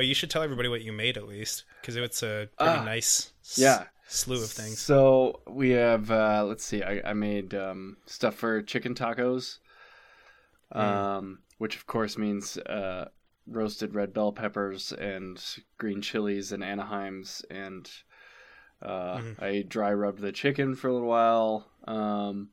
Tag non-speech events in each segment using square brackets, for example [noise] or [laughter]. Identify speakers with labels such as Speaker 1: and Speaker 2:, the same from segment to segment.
Speaker 1: but you should tell everybody what you made at least because it's a pretty
Speaker 2: Ah,
Speaker 1: nice s-
Speaker 2: yeah.
Speaker 1: slew of things.
Speaker 2: So we have uh let's see, I, I made um stuff for chicken tacos. Um which of course means uh roasted red bell peppers and green chilies and Anaheims and uh
Speaker 1: Mhm.
Speaker 2: I dry rubbed the chicken for a little while. Um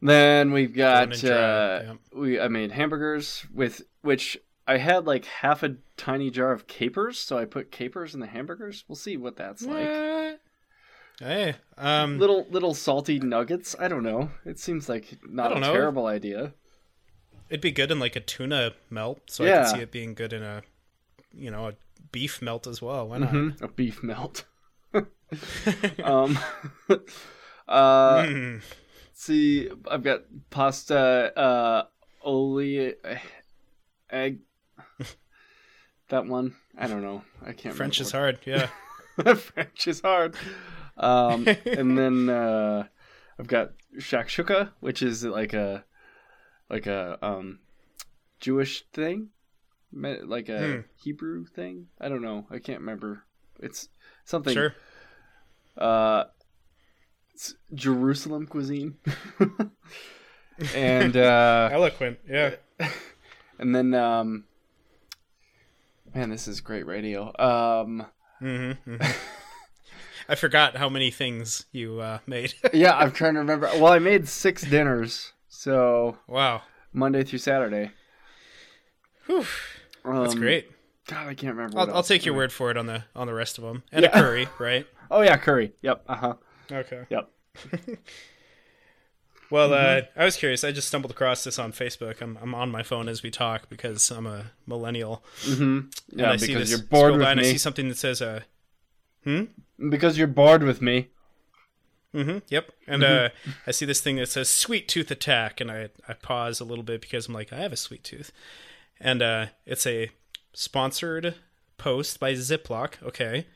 Speaker 2: then we've got uh
Speaker 1: yeah.
Speaker 2: we I made hamburgers with which I had like half a tiny jar of capers, so I put capers in the hamburgers. We'll see what that's like.
Speaker 1: What? Hey, um,
Speaker 2: little little salty nuggets. I don't know. It seems like not a
Speaker 1: know.
Speaker 2: terrible idea.
Speaker 1: it'd be good in like a tuna melt, so I can see it being good in a, you know, a beef melt as well. Why not?
Speaker 2: Mhm. A beef melt. [laughs] [laughs] um, [laughs] uh,
Speaker 1: Mm.
Speaker 2: see, I've got pasta, uh, oli, egg. That one, I don't know. I can't.
Speaker 1: French
Speaker 2: remember
Speaker 1: is hard. [laughs] Yeah.
Speaker 2: French is hard. Um, and [laughs] then uh, I've got shakshuka, which is like a like a um, Jewish thing, like a
Speaker 1: Hmm.
Speaker 2: Hebrew thing. I don't know. I can't remember. It's something.
Speaker 1: Sure.
Speaker 2: Uh, it's Jerusalem cuisine. [laughs] and uh,
Speaker 1: Eloquent. Yeah.
Speaker 2: and then um, man, this is great radio. Um,
Speaker 1: hmm [laughs] I forgot how many things you uh, made. [laughs]
Speaker 2: yeah, I'm trying to remember. Well, I made six dinners, so
Speaker 1: wow.
Speaker 2: Monday through Saturday.
Speaker 1: Whew.
Speaker 2: Um,
Speaker 1: That's great.
Speaker 2: God, I can't remember. what
Speaker 1: I'll, I'll take your word for it on the on the rest of them. And
Speaker 2: Yeah.
Speaker 1: a curry, right?
Speaker 2: Oh yeah, curry. Yep. Uh huh.
Speaker 1: Okay.
Speaker 2: Yep. [laughs]
Speaker 1: Well,
Speaker 2: Mm-hmm.
Speaker 1: uh, I was curious. I just stumbled across this on Facebook. I'm, I'm on my phone as we talk because I'm a millennial.
Speaker 2: Mm-hmm. Yeah, because
Speaker 1: this
Speaker 2: you're bored with
Speaker 1: and I
Speaker 2: me.
Speaker 1: see something that says, uh, hmm?
Speaker 2: Because you're bored with me.
Speaker 1: Mm-hmm. Yep. And
Speaker 2: Mm-hmm.
Speaker 1: uh, I see this thing that says "sweet tooth attack," and I I pause a little bit because I'm like, I have a sweet tooth, and uh, it's a sponsored post by Ziploc. Okay,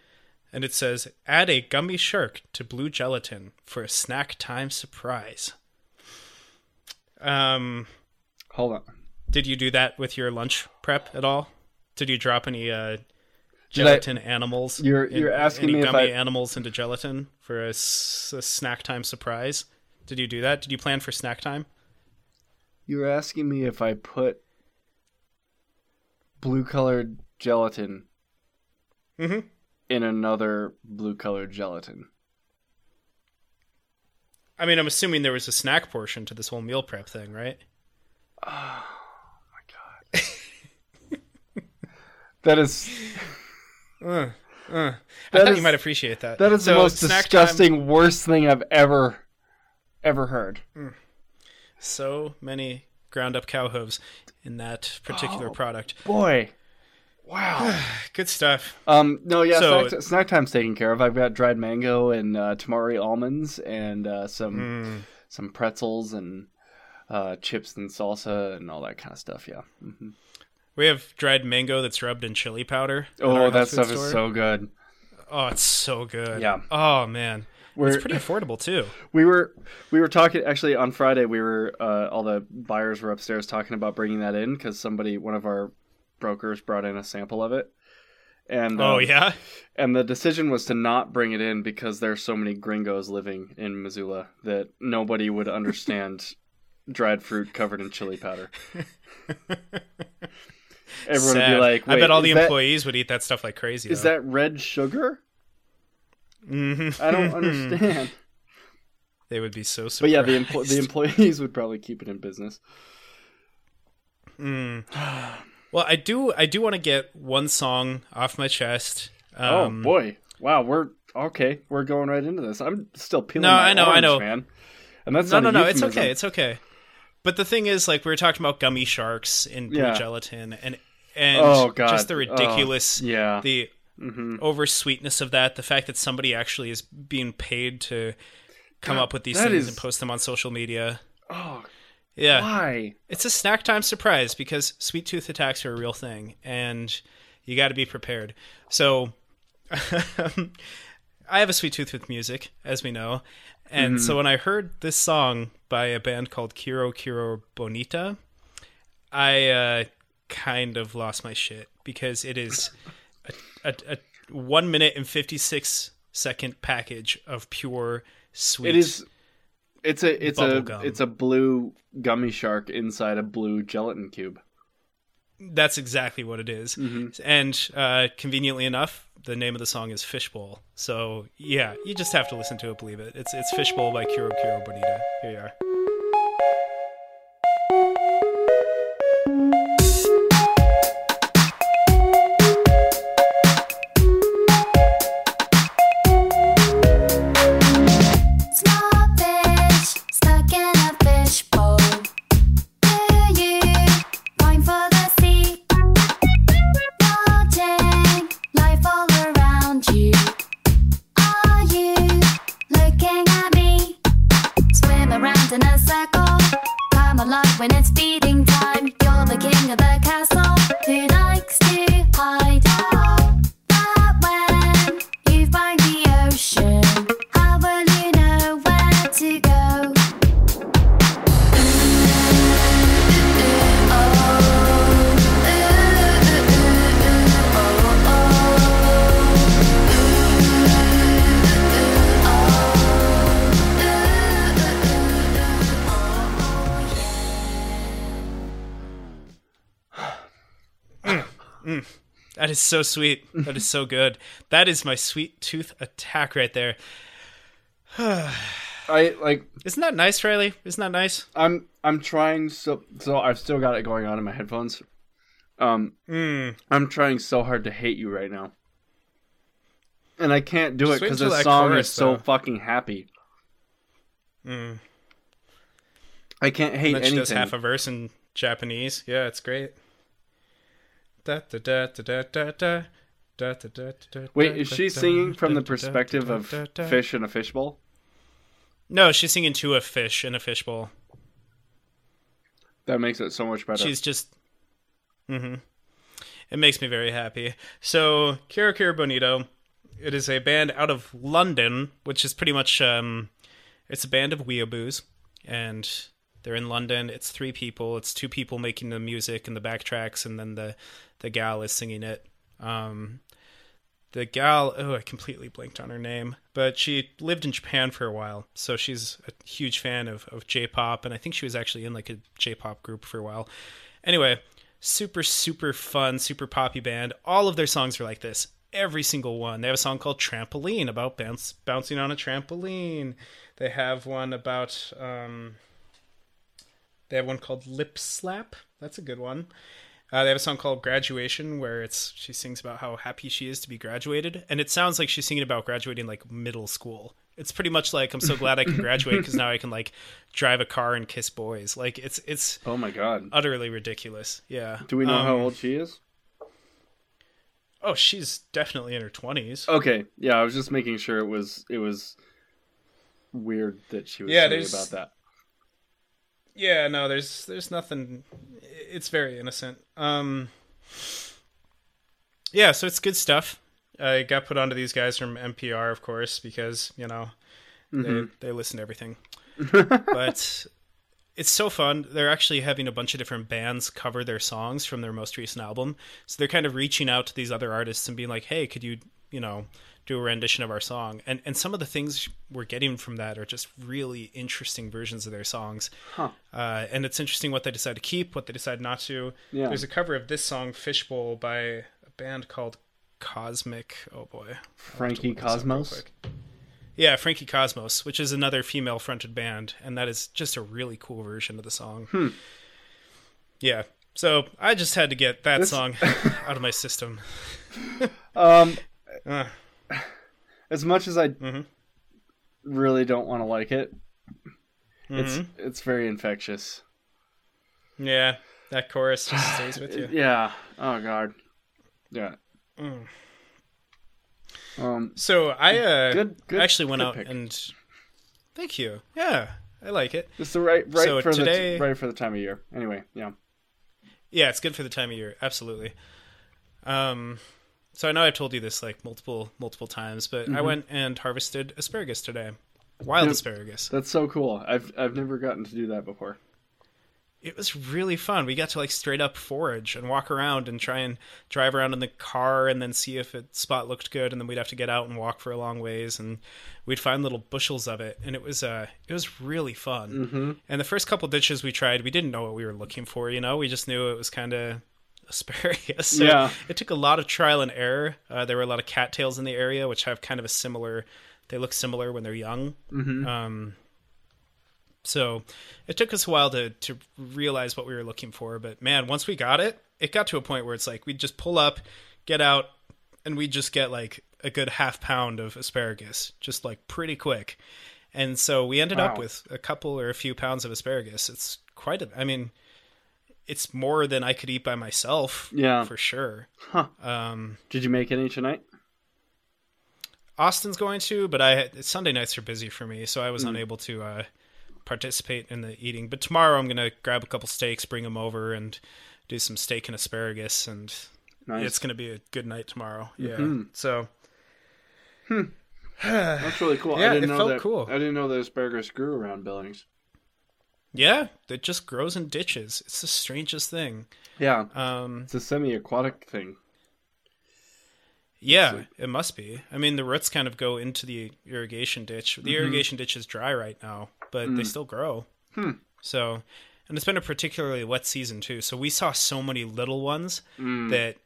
Speaker 1: and it says, "Add a gummy shark to blue gelatin for a snack time surprise." Um,
Speaker 2: Hold on.
Speaker 1: did you do that with your lunch prep at all? Did you drop any uh,
Speaker 2: Did I-
Speaker 1: gelatin animals?
Speaker 2: You're-
Speaker 1: in-
Speaker 2: you're asking
Speaker 1: any
Speaker 2: me if I-
Speaker 1: animals into gelatin for a snack time surprise? Did you do that? Did you plan for snack time?
Speaker 2: You were asking me if I put blue colored gelatin
Speaker 1: Mm-hmm.
Speaker 2: in another blue colored gelatin.
Speaker 1: I mean, I'm assuming there was a snack portion to this whole meal prep thing, right? [sighs]
Speaker 2: Oh my god, [laughs] that is
Speaker 1: Uh, uh. I thought
Speaker 2: is-
Speaker 1: you might appreciate that.
Speaker 2: that is
Speaker 1: So,
Speaker 2: the most
Speaker 1: snack time-
Speaker 2: disgusting, worst thing I've ever ever heard.
Speaker 1: so many ground up cow hooves in that particular
Speaker 2: Oh.
Speaker 1: product.
Speaker 2: Boy. Wow. [sighs]
Speaker 1: Good stuff.
Speaker 2: Um, no, yeah,
Speaker 1: So-
Speaker 2: snack, snack time's taken care of. I've got dried mango and uh, tamari almonds and uh, some
Speaker 1: Mm.
Speaker 2: some pretzels and uh, chips and salsa and all that kind of stuff. Yeah. hmm
Speaker 1: We have dried mango that's rubbed in chili powder.
Speaker 2: Oh, that
Speaker 1: health food
Speaker 2: stuff is so good.
Speaker 1: Oh, it's so good.
Speaker 2: Yeah.
Speaker 1: Oh man,
Speaker 2: We're,
Speaker 1: it's pretty affordable too.
Speaker 2: we were we were talking actually on Friday. We were uh, all the buyers were upstairs talking about bringing that in because somebody one of our brokers brought in a sample of it. And
Speaker 1: Oh
Speaker 2: um,
Speaker 1: yeah.
Speaker 2: And the decision was to not bring it in because there's so many gringos living in Missoula that nobody would understand [laughs] dried fruit covered in chili powder. [laughs] Everyone would be like,
Speaker 1: I bet all the
Speaker 2: that-
Speaker 1: employees would eat that stuff like crazy.
Speaker 2: Is that red sugar?
Speaker 1: Mhm.
Speaker 2: I don't [laughs] understand.
Speaker 1: They would be so surprised.
Speaker 2: but yeah, the empl- the employees would probably keep it in business.
Speaker 1: Mm. Well, I do. I do want to get one song off my chest. Um,
Speaker 2: oh boy! Wow, we're okay. We're going right into this. I'm still peeling.
Speaker 1: No, I know, I know.
Speaker 2: man. And that's
Speaker 1: No, no, no. It's okay. It's okay. But the thing is, like we were talking about gummy sharks in blue
Speaker 2: Yeah.
Speaker 1: gelatin, and and
Speaker 2: Oh, God.
Speaker 1: just the
Speaker 2: Oh,
Speaker 1: ridiculous,
Speaker 2: yeah.
Speaker 1: the
Speaker 2: hmm
Speaker 1: over sweetness of that. The fact that somebody actually is being paid to come
Speaker 2: God,
Speaker 1: up with these things
Speaker 2: is-
Speaker 1: and post them on social media.
Speaker 2: Oh,
Speaker 1: Yeah,
Speaker 2: why?
Speaker 1: it's a snack time surprise because sweet tooth attacks are a real thing, and you got to be prepared. So, [laughs] I have a sweet tooth with music, as we know, and so when I heard this song by a band called Kero Kero Bonito, I uh, kind of lost my shit because it is a, a, a one minute and 56 second package of pure sweet.
Speaker 2: It is. It's a it's a
Speaker 1: gum.
Speaker 2: it's a blue gummy shark inside a blue gelatin cube.
Speaker 1: That's exactly what it is. And uh, conveniently enough, the name of the song is Fishbowl. So yeah, you just have to listen to it, believe it. It's it's Fishbowl by Kero Kero Bonito. Here you are.
Speaker 3: Come alive when it's feeding time. You're the king of the castle
Speaker 1: is so sweet. That is so good. That is my sweet tooth attack right there. [sighs]
Speaker 2: I like.
Speaker 1: Isn't that nice, Riley? Isn't that nice?
Speaker 2: I'm I'm trying so so I've still got it going on in my headphones. Um,
Speaker 1: Mm.
Speaker 2: I'm trying so hard to hate you right now, and I can't do it
Speaker 1: Just wait
Speaker 2: because the song
Speaker 1: chorus,
Speaker 2: is so
Speaker 1: though.
Speaker 2: fucking happy.
Speaker 1: Mm.
Speaker 2: I can't hate
Speaker 1: And then she
Speaker 2: anything.
Speaker 1: does half a verse in Japanese. Yeah, it's great.
Speaker 2: Wait, is she singing from the perspective of fish in a fishbowl?
Speaker 1: No, she's singing to a fish in a fishbowl.
Speaker 2: That makes it so much better.
Speaker 1: She's just. hmm It makes me very happy. So, Kero Kero Bonito, it is a band out of London, which is pretty much. um It's a band of weeaboos, and they're in London. It's three people. It's two people making the music and the backtracks, and then the the gal is singing it. Um, the gal, oh, I completely blanked on her name, but she lived in Japan for a while, so she's a huge fan of, of J-pop, and I think she was actually in like a J-pop group for a while. Anyway, super super fun, super poppy band. All of their songs are like this. Every single one. They have a song called Trampoline about bounce, bouncing on a trampoline. They have one about um, they have one called Lip Slap. That's a good one. Uh, they have a song called Graduation where it's she sings about how happy she is to be graduated, and it sounds like she's singing about graduating like middle school. It's pretty much like I'm so [laughs] glad I can graduate because now I can like drive a car and kiss boys. Like it's it's
Speaker 2: oh my god.
Speaker 1: utterly ridiculous. Yeah.
Speaker 2: Do we know how
Speaker 1: Um,
Speaker 2: old she is?
Speaker 1: Oh, she's definitely in her twenties.
Speaker 2: Okay, yeah, I was just making sure it was it was weird that she was
Speaker 1: Yeah, there's-
Speaker 2: about that.
Speaker 1: Yeah, no, there's there's nothing. It's very innocent. Um, yeah, so it's good stuff. I got put onto these guys from NPR, of course, because you know they they listen to everything. [laughs] but it's so fun. They're actually having a bunch of different bands cover their songs from their most recent album. So they're kind of reaching out to these other artists and being like, "Hey, could you, you know, do a rendition of our song?" And and some of the things we're getting from that are just really interesting versions of their songs.
Speaker 2: Huh.
Speaker 1: Uh, and it's interesting what they decide to keep, what they decide not to.
Speaker 2: Yeah.
Speaker 1: There's a cover of this song, Fishbowl, by a band called Cosmic. Oh boy, I'll have to
Speaker 2: Frankie
Speaker 1: look this up real
Speaker 2: Cosmos?
Speaker 1: Yeah, Frankie Cosmos, which is another female fronted band, and that is just a really cool version of the song.
Speaker 2: Hmm.
Speaker 1: Yeah. So I just had to get that
Speaker 2: This-
Speaker 1: song [laughs] out of my system.
Speaker 2: Um,
Speaker 1: Uh, [sighs]
Speaker 2: as much as I
Speaker 1: Mhm.
Speaker 2: really don't want to like it, it's
Speaker 1: mhm.
Speaker 2: it's very infectious.
Speaker 1: Yeah, that chorus [sighs] just stays with you.
Speaker 2: Yeah. Oh god. Yeah.
Speaker 1: Mm.
Speaker 2: Um.
Speaker 1: So I uh,
Speaker 2: Good- good-
Speaker 1: actually went out
Speaker 2: pick.
Speaker 1: and thank you. Yeah, I like it.
Speaker 2: It's the right right
Speaker 1: So
Speaker 2: for
Speaker 1: today-
Speaker 2: the right for the time of year. Anyway. Yeah.
Speaker 1: Yeah, it's good for the time of year. Absolutely. Um, so I know I've told you this like multiple multiple times, but I went and harvested asparagus today. Wild asparagus.
Speaker 2: That's so cool. I've I've never gotten to do that before.
Speaker 1: it was really fun. We got to like straight up forage and walk around and try and drive around in the car and then see if a spot looked good, and then we'd have to get out and walk for a long ways, and we'd find little bushels of it, and it was uh it was really fun.
Speaker 2: Mm-hmm.
Speaker 1: And the first couple ditches we tried, we didn't know what we were looking for. You know, we just knew it was kind of asparagus. [laughs] So
Speaker 2: Yeah.
Speaker 1: it took a lot of trial and error. Uh, there were a lot of cattails in the area, which have kind of a similar. They look similar when they're young.
Speaker 2: Mm-hmm.
Speaker 1: Um, so it took us a while to to realize what we were looking for. But man, once we got it, it got to a point where it's like we'd just pull up, get out, and we'd just get like a good half pound of asparagus, just like pretty quick. And so we ended up with a couple or a few pounds of asparagus. It's quite a. I mean, it's more than I could eat by myself.
Speaker 2: Yeah.
Speaker 1: for sure.
Speaker 2: Huh.
Speaker 1: Um,
Speaker 2: Did you make any tonight?
Speaker 1: Austin's going to, but I Sunday nights are busy for me, so I
Speaker 2: Hmm.
Speaker 1: was unable to uh, participate in the eating. But tomorrow I'm gonna grab a couple steaks, bring them over, and do some steak and asparagus, and
Speaker 2: Nice.
Speaker 1: it's gonna be a good night tomorrow. Yeah.
Speaker 2: Mhm.
Speaker 1: So [sighs]
Speaker 2: That's really cool.
Speaker 1: Yeah,
Speaker 2: I didn't
Speaker 1: it
Speaker 2: know
Speaker 1: felt
Speaker 2: that,
Speaker 1: cool.
Speaker 2: I didn't know that asparagus grew around Billings.
Speaker 1: Yeah, it just grows in ditches. It's the strangest thing.
Speaker 2: Yeah,
Speaker 1: Um,
Speaker 2: it's a semi-aquatic thing.
Speaker 1: yeah,
Speaker 2: So-
Speaker 1: it must be. I mean, the roots kind of go into the irrigation ditch. The
Speaker 2: Mhm.
Speaker 1: irrigation ditch is dry right now, but they
Speaker 2: Mm.
Speaker 1: still grow.
Speaker 2: Hmm.
Speaker 1: So, and it's been a particularly wet season too. So we saw so many little ones
Speaker 2: Mm.
Speaker 1: that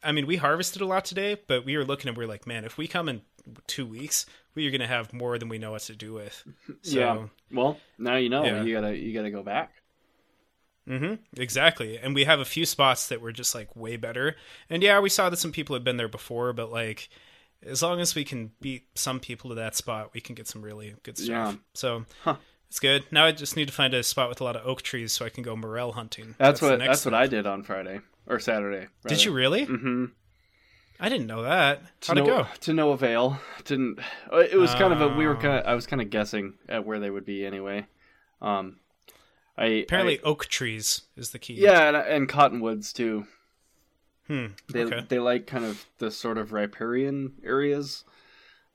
Speaker 1: I mean, we harvested a lot today, but we were looking and we are like, man, if we come in two weeks, we are going to have more than we know what to do with. [laughs] So,
Speaker 2: yeah. Well, now you know.
Speaker 1: Yeah.
Speaker 2: You gotta you gotta go back.
Speaker 1: Mm-hmm. exactly. And we have a few spots that were just like way better. And yeah, we saw that some people had been there before, but like, as long as we can beat some people to that spot, we can get some really good stuff.
Speaker 2: Yeah.
Speaker 1: So
Speaker 2: Huh.
Speaker 1: it's good. Now I just need to find a spot with a lot of oak trees so I can go morel hunting.
Speaker 2: That's,
Speaker 1: the
Speaker 2: what that's what. I did on Friday or Saturday.
Speaker 1: Did you really?
Speaker 2: Mm-hmm.
Speaker 1: I didn't know that.
Speaker 2: To
Speaker 1: How'd
Speaker 2: no,
Speaker 1: it go?
Speaker 2: To no avail. Didn't. uh, It was kind of a. We were
Speaker 1: Oh.
Speaker 2: kind. Of, I was kind of guessing at where they would be anyway. Um, I
Speaker 1: Apparently,
Speaker 2: I-
Speaker 1: oak trees is the key.
Speaker 2: yeah, and, and cottonwoods too.
Speaker 1: Hmm.
Speaker 2: They
Speaker 1: okay.
Speaker 2: they like kind of the sort of riparian areas.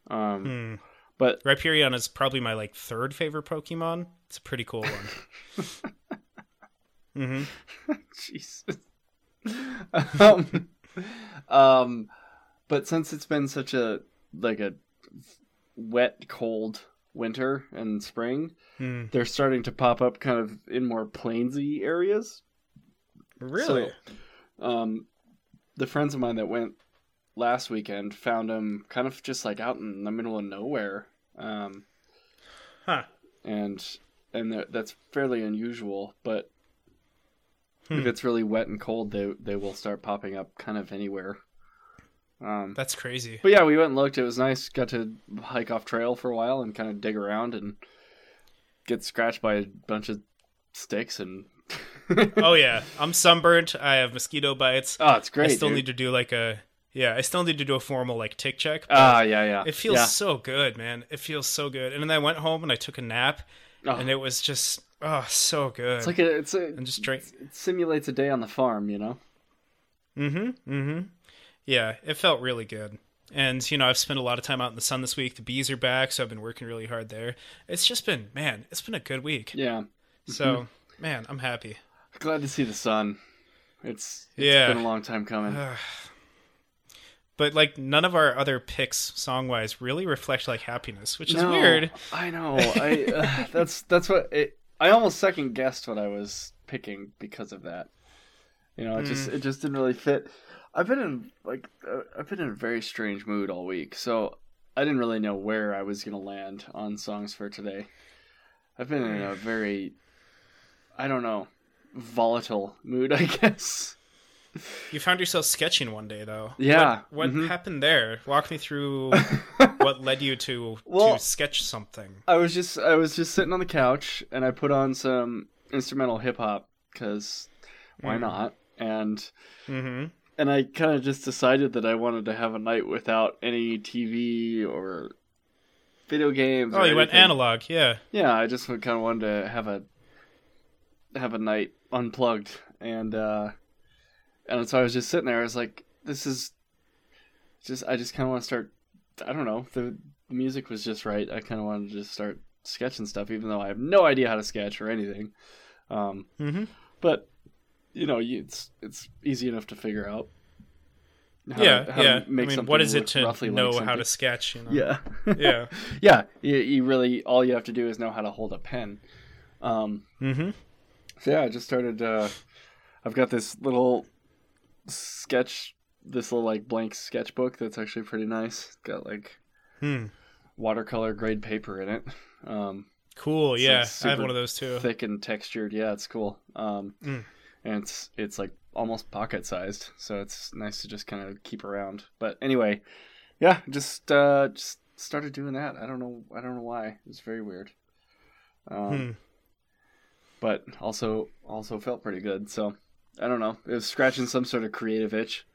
Speaker 2: Um,
Speaker 1: Hmm.
Speaker 2: but
Speaker 1: Rhyperior is probably my like third favorite Pokemon. It's a pretty cool one. [laughs] hmm [laughs]
Speaker 2: Jesus. [laughs] um, [laughs] um, but since it's been such a like a wet, cold winter and spring,
Speaker 1: Hmm.
Speaker 2: they're starting to pop up kind of in more plainsy areas.
Speaker 1: Really?
Speaker 2: So, um, the friends of mine that went last weekend found them kind of just like out in the middle of nowhere. Um,
Speaker 1: huh.
Speaker 2: and and that's fairly unusual. But if
Speaker 1: Hmm.
Speaker 2: it's really wet and cold, they they will start popping up kind of anywhere. Um,
Speaker 1: That's crazy.
Speaker 2: but yeah, we went and looked. It was nice. Got to hike off trail for a while and kind of dig around and get scratched by a bunch of sticks and. [laughs]
Speaker 1: oh yeah, I'm sunburnt. I have mosquito bites.
Speaker 2: oh, it's great.
Speaker 1: I still
Speaker 2: dude.
Speaker 1: need to do like a yeah. I still need to do a formal like tick check.
Speaker 2: Ah, yeah, yeah.
Speaker 1: it feels
Speaker 2: Yeah.
Speaker 1: so good, man. It feels so good. And then I went home and I took a nap,
Speaker 2: Oh,
Speaker 1: and it was just oh so good.
Speaker 2: it's like a, it's a,
Speaker 1: and just drink.
Speaker 2: it simulates a day on the farm, you know.
Speaker 1: Mm-hmm. Mm-hmm. Yeah, it felt really good. And you know, I've spent a lot of time out in the sun this week. The bees are back, so I've been working really hard there. It's just been, man, it's been a good week.
Speaker 2: Yeah,
Speaker 1: So, man, I'm happy.
Speaker 2: glad to see the sun. It's it's
Speaker 1: Yeah.
Speaker 2: been a long time coming.
Speaker 1: But like none of our other picks song wise really reflect like happiness, which is
Speaker 2: No,
Speaker 1: weird.
Speaker 2: I know. [laughs] I uh, that's that's what it, I almost second guessed what I was picking because of that. You know, it just
Speaker 1: Mm.
Speaker 2: it just didn't really fit. I've been in like uh, I've been in a very strange mood all week, so I didn't really know where I was gonna land on songs for today. I've been in a very I don't know volatile mood, I [laughs] guess.
Speaker 1: You found yourself sketching one day though.
Speaker 2: Yeah,
Speaker 1: What, what
Speaker 2: mhm.
Speaker 1: happened there? Walk me through [laughs] what led you to
Speaker 2: Well-
Speaker 1: to sketch something.
Speaker 2: I was just I was just sitting on the couch and I put on some instrumental hip hop because why
Speaker 1: Mm.
Speaker 2: not? And
Speaker 1: Mm-hmm.
Speaker 2: and I kind of just decided that I wanted to have a night without any TV or video games.
Speaker 1: Oh, you went analog, yeah.
Speaker 2: Yeah, I just kind of wanted to have a have a night unplugged, and uh, and so I was just sitting there. I was like, "This is just." I just kind of want to start. I don't know. The music was just right. I kind of wanted to just start sketching stuff, even though I have no idea how to sketch or anything. Um,
Speaker 1: Mm-hmm.
Speaker 2: but you know, you, it's it's easy enough to figure out. how
Speaker 1: Yeah,
Speaker 2: how
Speaker 1: yeah. I mean, what is it to
Speaker 2: roughly like
Speaker 1: know how to sketch? You know?
Speaker 2: Yeah, [laughs]
Speaker 1: Yeah.
Speaker 2: yeah. You, you really all you have to do is know how to hold a pen. Um,
Speaker 1: Mm-hmm.
Speaker 2: so yeah, I just started. Uh, I've got this little sketch, this little like blank sketchbook that's actually pretty nice. It's got like
Speaker 1: Hmm.
Speaker 2: watercolor grade paper in it. Um,
Speaker 1: Cool. Yeah,
Speaker 2: like,
Speaker 1: I have one of those too.
Speaker 2: thick and textured. Yeah, it's cool. Um,
Speaker 1: Mm.
Speaker 2: and it's it's like almost pocket sized, so it's nice to just kind of keep around. But anyway, yeah, just uh, just started doing that. I don't know. I don't know why. It's very weird. Um,
Speaker 1: Hmm.
Speaker 2: But also also felt pretty good. So I don't know. It was scratching some sort of creative itch.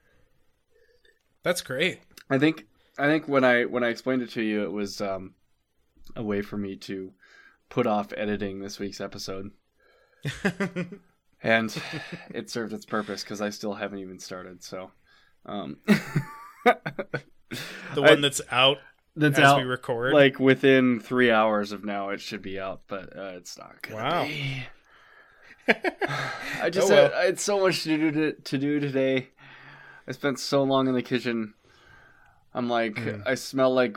Speaker 1: That's great.
Speaker 2: I think I think when I when I explained it to you, it was um, a way for me to put off editing this week's episode, [laughs] and it [laughs] served its purpose because I still haven't even started. So, um, [laughs]
Speaker 1: the
Speaker 2: I-
Speaker 1: one that's out
Speaker 2: that's
Speaker 1: as
Speaker 2: out
Speaker 1: we record.
Speaker 2: like within three hours of now. It should be out, but uh, it's not. Gonna
Speaker 1: Wow.
Speaker 2: be. [sighs] I just
Speaker 1: Oh, well.
Speaker 2: had, I had so much to do to, to do today. I spent so long in the kitchen. I'm like,
Speaker 1: Mm.
Speaker 2: I smell like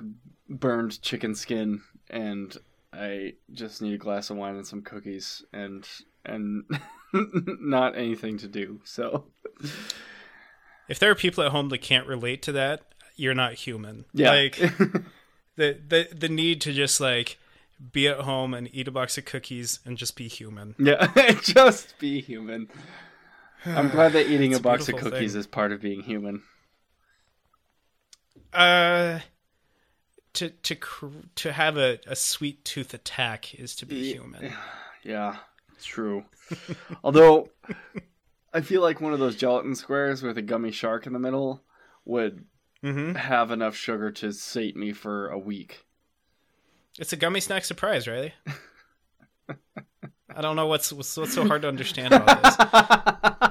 Speaker 2: burned chicken skin, and I just need a glass of wine and some cookies, and and [laughs] not anything to do. So
Speaker 1: if there are people at home that can't relate to that, you're not human.
Speaker 2: yeah,
Speaker 1: Like [laughs] the the the need to just like be at home and eat a box of cookies and just be human.
Speaker 2: yeah, [laughs] just be human. I'm glad that eating a
Speaker 1: a
Speaker 2: box of cookies
Speaker 1: thing.
Speaker 2: is part of being human.
Speaker 1: Uh to to cr- to have a, a sweet tooth attack is to be human. [sighs]
Speaker 2: Yeah, it's true. [laughs] Although I feel like one of those gelatin squares with a gummy shark in the middle would
Speaker 1: hmm
Speaker 2: have enough sugar to sate me for a week.
Speaker 1: It's a gummy snack surprise, Riley. [laughs] I don't know what's what's, what's so hard to understand about this. [laughs]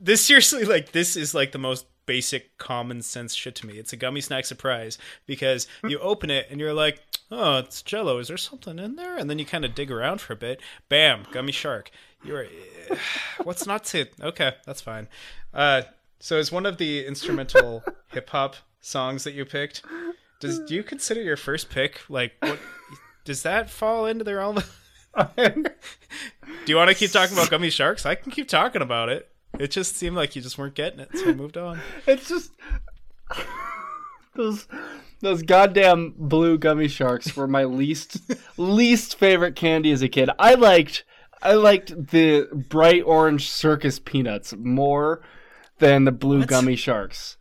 Speaker 1: This seriously, like, this is like the most basic common sense shit to me. It's a gummy snack surprise because you open it and you're like, oh, it's Jello. Is there something in there? And then you kind of dig around for a bit. Bam, gummy shark. You're, [sighs] what's not to? Okay, that's fine. Uh, so is one of the instrumental [laughs] hip hop songs that you picked? Does do you consider your first pick like what? Does that fall into the realm? [laughs] [laughs] Do you want to keep talking about gummy sharks? I can keep talking about it. It just seemed like you just weren't getting it, so I moved on. [laughs]
Speaker 2: it's just [laughs] those those goddamn blue gummy sharks were my least [laughs] least favorite candy as a kid. I liked I liked the bright orange circus peanuts more than the blue
Speaker 1: What?
Speaker 2: gummy sharks.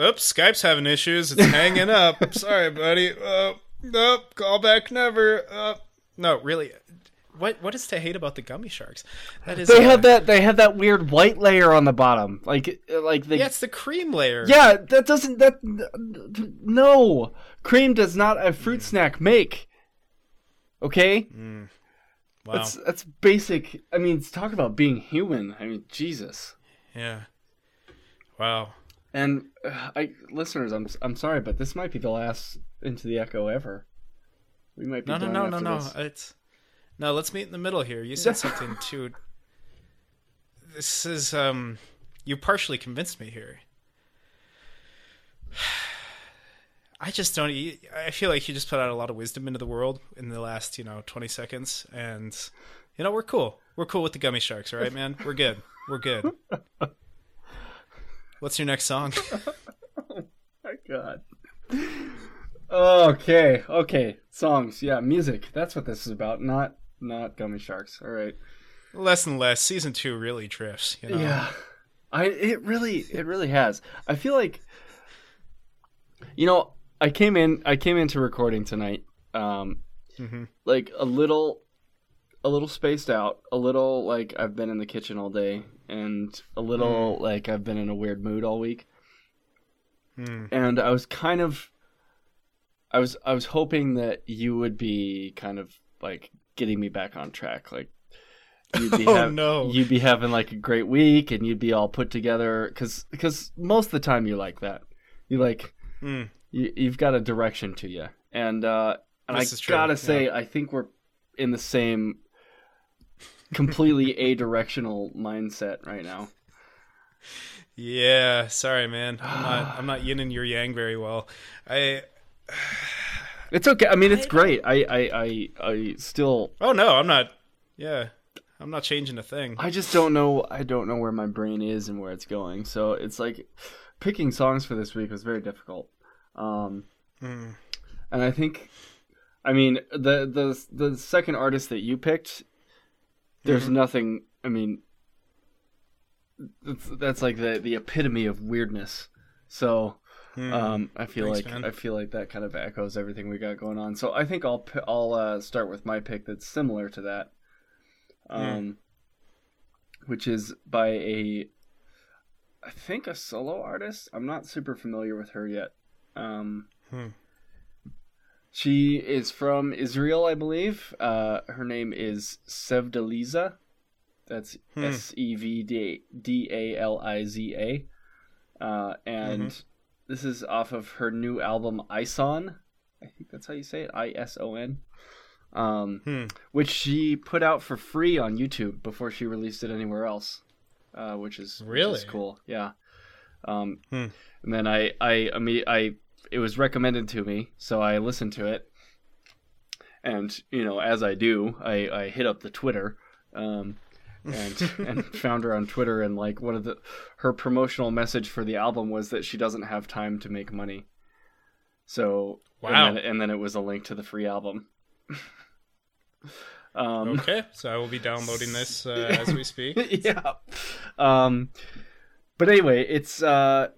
Speaker 1: Oops, Skype's having issues. It's hanging up. Sorry, buddy. Uh, nope, call back never. Uh, no, really. What what is to hate about the gummy sharks? That is
Speaker 2: They
Speaker 1: uh,
Speaker 2: have that. They have that weird white layer on the bottom, like like the.
Speaker 1: Yeah, it's the cream layer.
Speaker 2: Yeah, that doesn't. That no cream does not a fruit snack make. Okay,
Speaker 1: Wow.
Speaker 2: that's that's basic. I mean, talk about being human. I mean, Jesus.
Speaker 1: Yeah. Wow.
Speaker 2: And uh, I listeners, I'm I'm sorry, but this might be the last into the echo ever. We might be
Speaker 1: No, no, no, no, no. It's no. Let's meet in the middle here. You said [laughs] something too. This is um. You partially convinced me here. [sighs] I just don't. I feel like you just put out a lot of wisdom into the world in the last, you know, twenty seconds, and you know we're cool. We're cool with the gummy sharks, all right, man. We're good. We're good. [laughs] What's your next song?
Speaker 2: oh [laughs] my god. Okay, okay. Songs, yeah, music. That's what this is about. Not not gummy sharks. All right.
Speaker 1: less and less. Season two really drifts. You know?
Speaker 2: Yeah. I it really it really has. I feel like you know, I came in I came into recording tonight um
Speaker 1: Mhm.
Speaker 2: like a little a little spaced out, a little like I've been in the kitchen all day and a little like I've been in a weird mood all week.
Speaker 1: Hmm.
Speaker 2: And I was kind of I was I was hoping that you would be kind of like getting me back on track like [laughs] you'd be
Speaker 1: Oh,
Speaker 2: hav-
Speaker 1: no.
Speaker 2: you'd be having like a great week and you'd be all put together cuz cuz most of the time you like that. You like
Speaker 1: Hmm.
Speaker 2: you, you've got a direction to you. And uh and
Speaker 1: This
Speaker 2: I got to
Speaker 1: yeah.
Speaker 2: say I think we're in the same completely [laughs] a directional mindset right now.
Speaker 1: Yeah, sorry, man. I'm not. [sighs] I'm not yin and your yang very well. I. [sighs]
Speaker 2: It's okay. I mean, it's great. I, I, I, I still,
Speaker 1: Oh no, I'm not. Yeah, I'm not changing a thing.
Speaker 2: I just don't know. I don't know where my brain is and where it's going. So it's like picking songs for this week was very difficult. Um,
Speaker 1: Hmm.
Speaker 2: and I think, I mean, the the the second artist that you picked, there's
Speaker 1: Mm-hmm.
Speaker 2: nothing. I mean, that's, that's like the the epitome of weirdness. So.
Speaker 1: Hmm.
Speaker 2: Um, I feel
Speaker 1: Thanks,
Speaker 2: like
Speaker 1: man.
Speaker 2: I feel like that kind of echoes everything we got going on. So I think I'll I'll uh, start with my pick that's similar to that, um, which is by a I think a solo artist. I'm not super familiar with her yet. Um,
Speaker 1: Hmm.
Speaker 2: She is from Israel, I believe. Uh, her name is Sevdaliza. That's
Speaker 1: Hmm.
Speaker 2: S E V D D A L I Z A. Uh, and this is off of her new album Ison. I think that's how you say it. I S O N. Um,
Speaker 1: Hmm.
Speaker 2: which she put out for free on YouTube before she released it anywhere else. Uh, which is which is
Speaker 1: Really?
Speaker 2: cool. Yeah. Um,
Speaker 1: Hmm.
Speaker 2: and then I, I, I mean, I, it was recommended to me, so I listened to it. And you know, as I do, I, I hit up the Twitter, um, and [laughs] and found her on Twitter, and like one of the her promotional message for the album was that she doesn't have time to make money. So
Speaker 1: Wow.
Speaker 2: and then, and then it was a link to the free album. [laughs] um,
Speaker 1: Okay, so I will be downloading this uh, [laughs] as we speak.
Speaker 2: yeah. Um, but anyway, it's uh,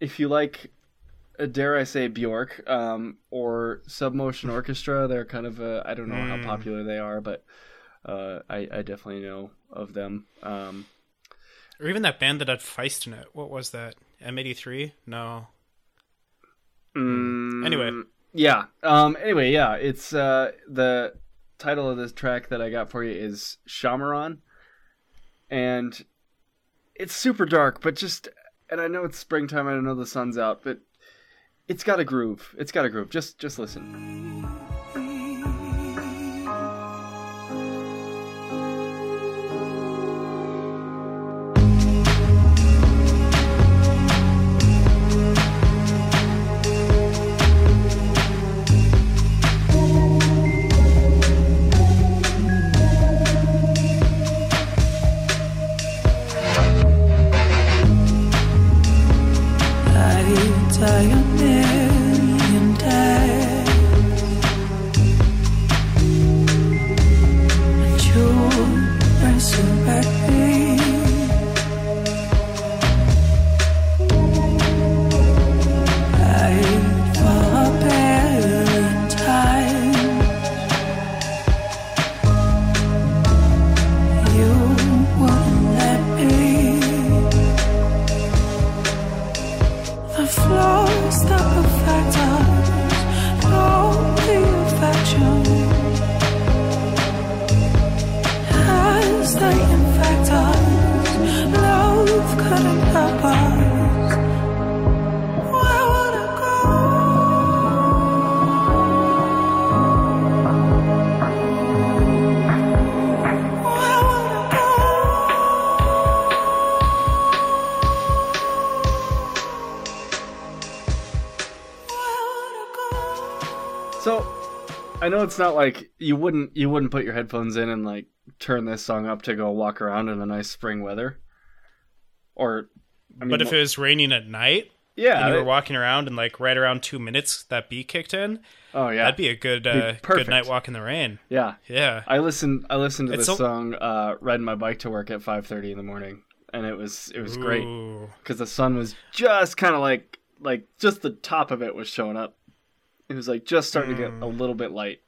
Speaker 2: if you like, uh, dare I say, Bjork um, or Submotion Orchestra, they're kind of I don't know how
Speaker 1: Mm.
Speaker 2: popular they are, but uh, I, I definitely know of them. Um,
Speaker 1: Or even that band that had Feist in it. What was that? M83? No.
Speaker 2: mm,
Speaker 1: Anyway.
Speaker 2: yeah. Um, anyway, yeah. It's uh, the title of this track that I got for you is Shahmaran, and it's super dark, but just and I know it's springtime. I know the sun's out, but it's got a groove. It's got a groove. Just just listen. It's not like you wouldn't you wouldn't put your headphones in and like turn this song up to go walk around in a nice spring weather, or I mean,
Speaker 1: but if it was raining at night
Speaker 2: yeah,
Speaker 1: and you were walking around and like right around two minutes that beat kicked in,
Speaker 2: oh yeah,
Speaker 1: that'd be a good uh, good night walk in the rain.
Speaker 2: yeah.
Speaker 1: Yeah.
Speaker 2: I listened. I listened to
Speaker 1: It's
Speaker 2: this
Speaker 1: so-
Speaker 2: song uh, riding my bike to work at five thirty in the morning, and it was it was great because the sun was just kind of like like just the top of it was showing up. It was like just starting to get a
Speaker 1: Mm.
Speaker 2: little bit light,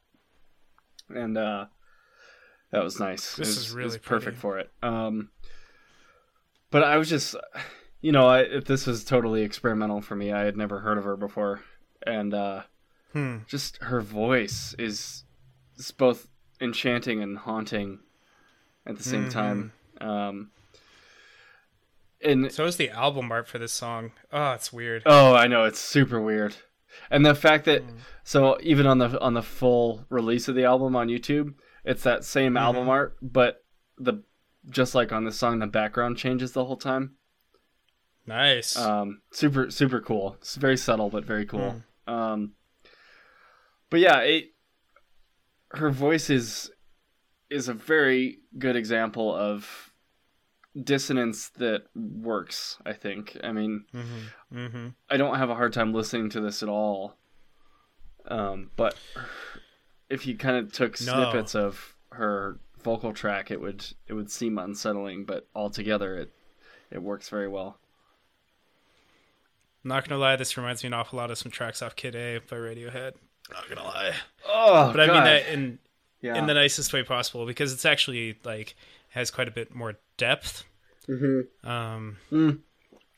Speaker 2: and uh, that was nice.
Speaker 1: This
Speaker 2: it was,
Speaker 1: is really
Speaker 2: perfect for it. Um, but I was just, you know, I, if this was totally experimental for me, I had never heard of her before, and uh,
Speaker 1: Hmm.
Speaker 2: just her voice is, is both enchanting and haunting at the same
Speaker 1: Mhm.
Speaker 2: time. Um, and
Speaker 1: So is the album art for this song. Oh, it's weird.
Speaker 2: oh, I know it's super weird, and the fact that
Speaker 1: Mm.
Speaker 2: so even on the on the full release of the album on YouTube, it's that same album art, but the just like on this song, the background changes the whole time.
Speaker 1: Nice.
Speaker 2: Um, super super cool. It's very subtle but very cool. Um, but yeah, it her voice is is a very good example of dissonance that works. I think. I mean,
Speaker 1: mm-hmm. Mm-hmm.
Speaker 2: I don't have a hard time listening to this at all. Um, but if you kind of took
Speaker 1: No.
Speaker 2: snippets of her vocal track, it would it would seem unsettling. But altogether, it it works very well.
Speaker 1: I'm Not gonna lie, this reminds me an awful lot of some tracks off Kid A by Radiohead. Not gonna lie,
Speaker 2: Oh,
Speaker 1: but I mean that in
Speaker 2: yeah.
Speaker 1: in the nicest way possible because it's actually like has quite a bit more depth.
Speaker 2: Mhm.
Speaker 1: Um,
Speaker 2: Mm.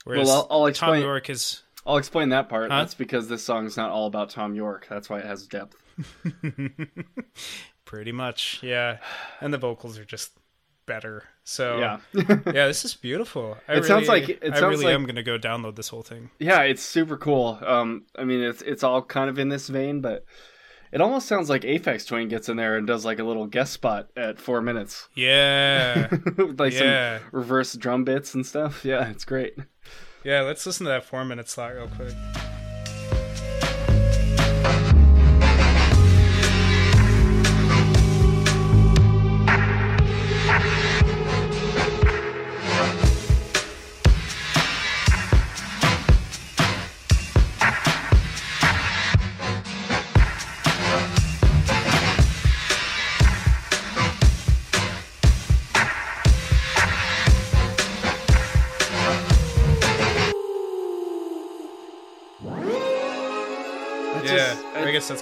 Speaker 1: whereas
Speaker 2: Well, I'll- I'll
Speaker 1: Tom
Speaker 2: explain-
Speaker 1: York is
Speaker 2: I'll explain that part.
Speaker 1: Huh?
Speaker 2: That's because this song's not all about Thom Yorke. That's why it has depth. [laughs]
Speaker 1: pretty much yeah, and the vocals are just better. So
Speaker 2: Yeah. [laughs]
Speaker 1: yeah, this is beautiful. I
Speaker 2: It sounds like- it
Speaker 1: I
Speaker 2: sounds
Speaker 1: really
Speaker 2: like-
Speaker 1: am gonna go download this whole thing.
Speaker 2: yeah, it's super cool. Um, I mean, it's it's all kind of in this vein, but it almost sounds like Aphex Twin gets in there and does like a little guest spot at four minutes,
Speaker 1: Yeah, [laughs]
Speaker 2: like
Speaker 1: Yeah.
Speaker 2: some reverse drum bits and stuff. Yeah, it's great.
Speaker 1: yeah. Let's listen to that four minute slot real quick.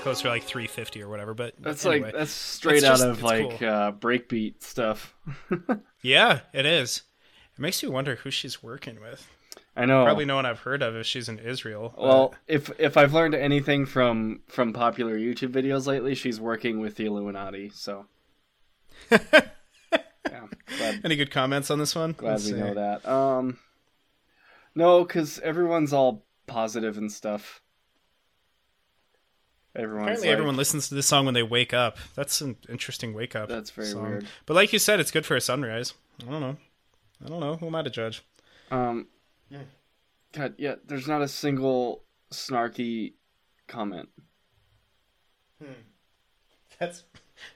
Speaker 1: That's to like 350 or whatever. But
Speaker 2: That's
Speaker 1: anyway.
Speaker 2: like that's straight out
Speaker 1: just-
Speaker 2: of like
Speaker 1: cool.
Speaker 2: uh, breakbeat stuff. [laughs]
Speaker 1: yeah, it is. It makes you wonder who she's working with.
Speaker 2: I know.
Speaker 1: Probably no one I've heard of if she's in Israel. but-
Speaker 2: Well, if if I've learned anything from from popular YouTube videos lately, she's working with the Illuminati. So, [laughs] yeah, glad,
Speaker 1: any good comments on this one?
Speaker 2: glad
Speaker 1: Let's
Speaker 2: we
Speaker 1: see.
Speaker 2: know that. Um, no, because everyone's all positive and stuff. Everyone's
Speaker 1: Apparently,
Speaker 2: like,
Speaker 1: everyone listens to this song when they wake up. That's an interesting wake up.
Speaker 2: That's very
Speaker 1: song.
Speaker 2: weird.
Speaker 1: But like you said, it's good for a sunrise. I don't know. I don't know. Who am I to judge?
Speaker 2: Um, God, yeah, there's not a single snarky comment.
Speaker 1: That's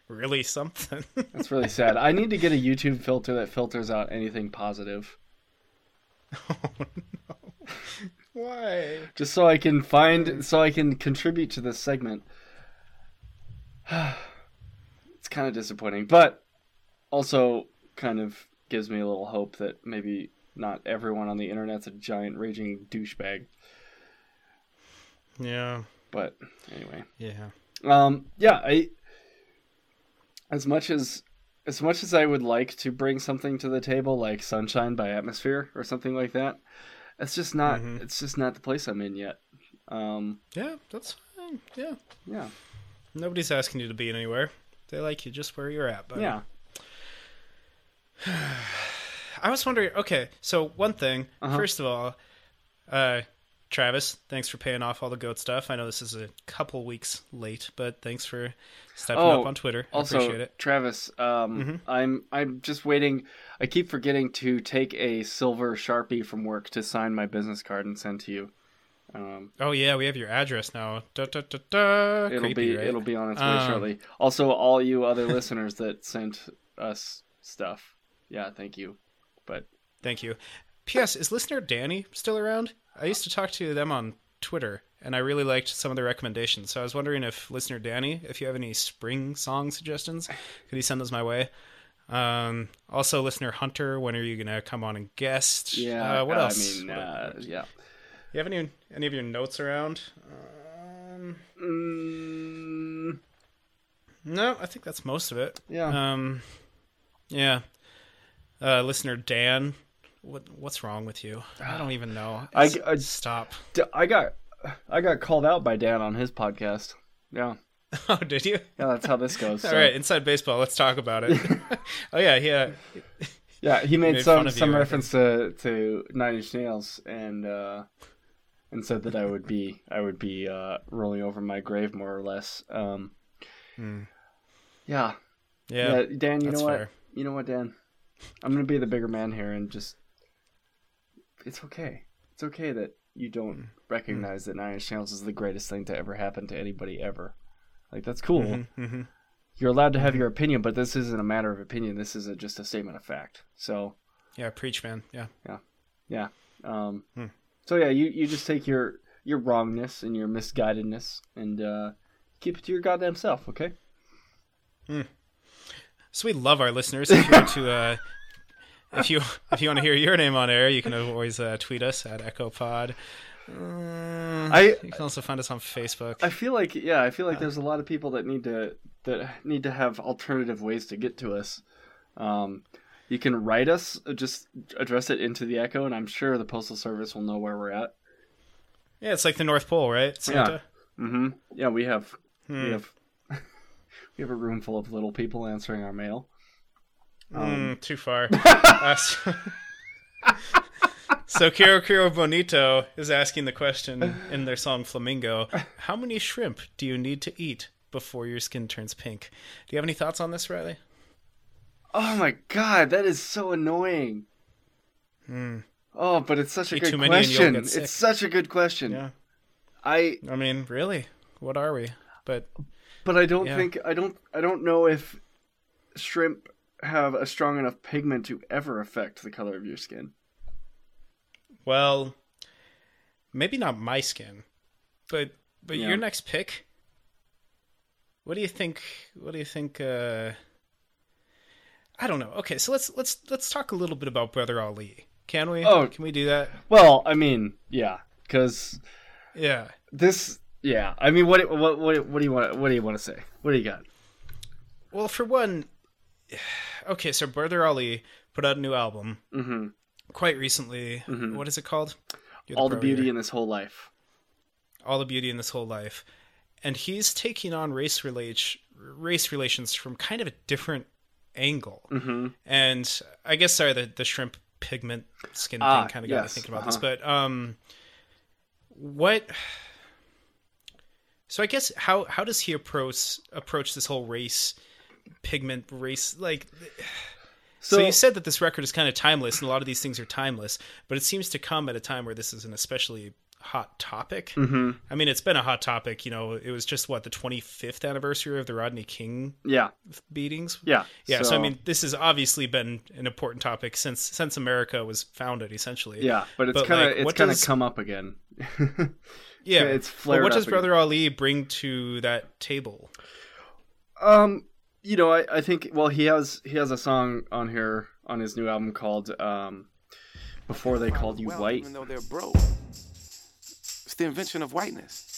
Speaker 1: really something. [laughs]
Speaker 2: That's really sad. I need to get a YouTube filter that filters out anything positive. [laughs]
Speaker 1: Why?
Speaker 2: just so I can find, so I can contribute to this segment. [sighs] it's kind of disappointing, but also kind of gives me a little hope that maybe not everyone on the internet's a giant raging douchebag.
Speaker 1: Yeah.
Speaker 2: But anyway,
Speaker 1: Yeah.
Speaker 2: um, yeah, I as much as as much as I would like to bring something to the table like Sunshine by Atmosphere or something like that, it's just not.
Speaker 1: Mhm.
Speaker 2: It's just not the place I'm in yet. Um,
Speaker 1: Yeah, that's fine. Yeah.
Speaker 2: yeah.
Speaker 1: Nobody's asking you to be anywhere. They like you just where you're at. Buddy.
Speaker 2: Yeah. [sighs]
Speaker 1: I was wondering. Okay, so one thing.
Speaker 2: Uh-huh.
Speaker 1: First of all, uh, Travis, thanks for paying off all the goat stuff. I know this is a couple weeks late, but thanks for stepping
Speaker 2: Oh,
Speaker 1: up on Twitter. I
Speaker 2: Also,
Speaker 1: appreciate it.
Speaker 2: Travis, um,
Speaker 1: Mhm.
Speaker 2: I'm I'm just waiting. I keep forgetting to take a silver sharpie from work to sign my business card and send to you. Um,
Speaker 1: Oh yeah, we have your address now. Da, da, da.
Speaker 2: it'll
Speaker 1: Creepy,
Speaker 2: be
Speaker 1: right?
Speaker 2: it'll be on its way
Speaker 1: Um,
Speaker 2: shortly. Also, all you other listeners that sent us stuff, yeah, thank you. But
Speaker 1: Thank you. P.S. Is listener Danny still around? I used to talk to them on Twitter, and I really liked some of the recommendations. So I was wondering if listener Danny, if you have any spring song suggestions, could you send those my way? Um, also, listener Hunter, when are you gonna come on and guest?
Speaker 2: yeah,
Speaker 1: Uh, what else?
Speaker 2: I mean, uh, yeah.
Speaker 1: you have any any of your notes around? Um,
Speaker 2: Mm,
Speaker 1: no, I think that's most of it.
Speaker 2: yeah.
Speaker 1: Um, yeah. Uh, listener Dan, what what's wrong with you? I don't even know.
Speaker 2: I-
Speaker 1: It's-
Speaker 2: I-
Speaker 1: stop.
Speaker 2: D- I got I got called out by Dan on his podcast. Yeah, [laughs]
Speaker 1: Oh, did you?
Speaker 2: yeah, that's how this goes. [laughs]
Speaker 1: All
Speaker 2: so-
Speaker 1: right, inside baseball. Let's talk about it. [laughs] oh yeah, yeah.
Speaker 2: Yeah, he made,
Speaker 1: made fun
Speaker 2: some
Speaker 1: you,
Speaker 2: some reference to to Nine Inch Nails and uh, and said that I would be I would be uh, rolling over my grave more or less. Um,
Speaker 1: Hmm.
Speaker 2: yeah.
Speaker 1: Yeah,
Speaker 2: yeah, Dan. You know what?
Speaker 1: fair.
Speaker 2: You know what, Dan? I'm gonna be the bigger man here and just. It's okay. It's okay that you don't recognize that Nine Inch Nails is the greatest thing to ever happen to anybody ever. Like that's cool.
Speaker 1: Mm-hmm.
Speaker 2: You're allowed to have your opinion, but this isn't a matter of opinion. This is a, just a statement of fact. So
Speaker 1: Yeah, preach, man. Yeah.
Speaker 2: yeah. Um,
Speaker 1: Hmm.
Speaker 2: So yeah, you, you just take your your wrongness and your misguidedness and uh, keep it to your goddamn self. Okay.
Speaker 1: So we love our listeners. If you want to, [laughs] uh, if you if you want to hear your name on air, you can always uh, tweet us at EchoPod. Uh,
Speaker 2: I-
Speaker 1: you can also find us on Facebook.
Speaker 2: I feel like yeah, I feel like there's a lot of people that need to that need to have alternative ways to get to us. Um, you can write us, uh, just address it into the Echo, and I'm sure the postal service will know where we're at.
Speaker 1: yeah, it's like the North Pole, right? Santa?
Speaker 2: Mm-hmm. Yeah, we have
Speaker 1: Hmm.
Speaker 2: we have [laughs] we have a room full of little people answering our mail. Um,
Speaker 1: Mm, too far. [laughs] Uh, so, [laughs] so Kero Kero Bonito is asking the question in their song Flamingo How many shrimp do you need to eat before your skin turns pink? Do you have any thoughts on this, Riley?
Speaker 2: Oh my god, that is so annoying. Oh, but it's such a
Speaker 1: Eat
Speaker 2: good
Speaker 1: too many and you'll
Speaker 2: question. It's such a good question.
Speaker 1: Yeah.
Speaker 2: I
Speaker 1: I mean, really? What are we? But
Speaker 2: but I don't
Speaker 1: Yeah.
Speaker 2: think I don't I don't know if shrimp have a strong enough pigment to ever affect the color of your skin.
Speaker 1: Well, maybe not my skin, but but
Speaker 2: Yeah.
Speaker 1: your next pick. What do you think? What do you think? Uh, I don't know. Okay, so let's let's let's talk a little bit about Brother Ali. Can we?
Speaker 2: Oh.
Speaker 1: can we do that?
Speaker 2: Well, I mean, yeah, cuz
Speaker 1: Yeah.
Speaker 2: this yeah, I mean what what what what do you want what do you want to say? What do you got?
Speaker 1: Well, for one, okay, so Brother Ali put out a new album
Speaker 2: Mhm.
Speaker 1: quite recently. What is it called? You're
Speaker 2: All the beauty in this whole life.
Speaker 1: all the beauty in this whole life and he's taking on race relate race relations from kind of a different angle
Speaker 2: Mm-hmm.
Speaker 1: and i guess sorry the, the shrimp pigment skin
Speaker 2: Ah,
Speaker 1: thing kind of got me thinking about
Speaker 2: uh-huh.
Speaker 1: this but um what so i guess how how does he approach approach this whole race pigment race like [sighs] so, you said that this record is kind of timeless and a lot of these things are timeless but it seems to come at a time where this is an especially hot topic
Speaker 2: hmm
Speaker 1: I mean, it's been a hot topic. You know, it was just what the 25th anniversary of the Rodney King
Speaker 2: Yeah.
Speaker 1: beatings.
Speaker 2: Yeah.
Speaker 1: Yeah. So, I mean, this has obviously been an important topic since since America was founded, essentially.
Speaker 2: Yeah, but it's kind of
Speaker 1: like,
Speaker 2: it's kind of come up again.
Speaker 1: Yeah. [laughs]
Speaker 2: it's
Speaker 1: But
Speaker 2: flared
Speaker 1: what
Speaker 2: up
Speaker 1: does
Speaker 2: again.
Speaker 1: Brother Ali bring to that table?
Speaker 2: Um, you know, I, I think well he has he has a song on here on his new album called um, "Before They Called You White."
Speaker 4: Even though they're broke. It's the invention of whiteness.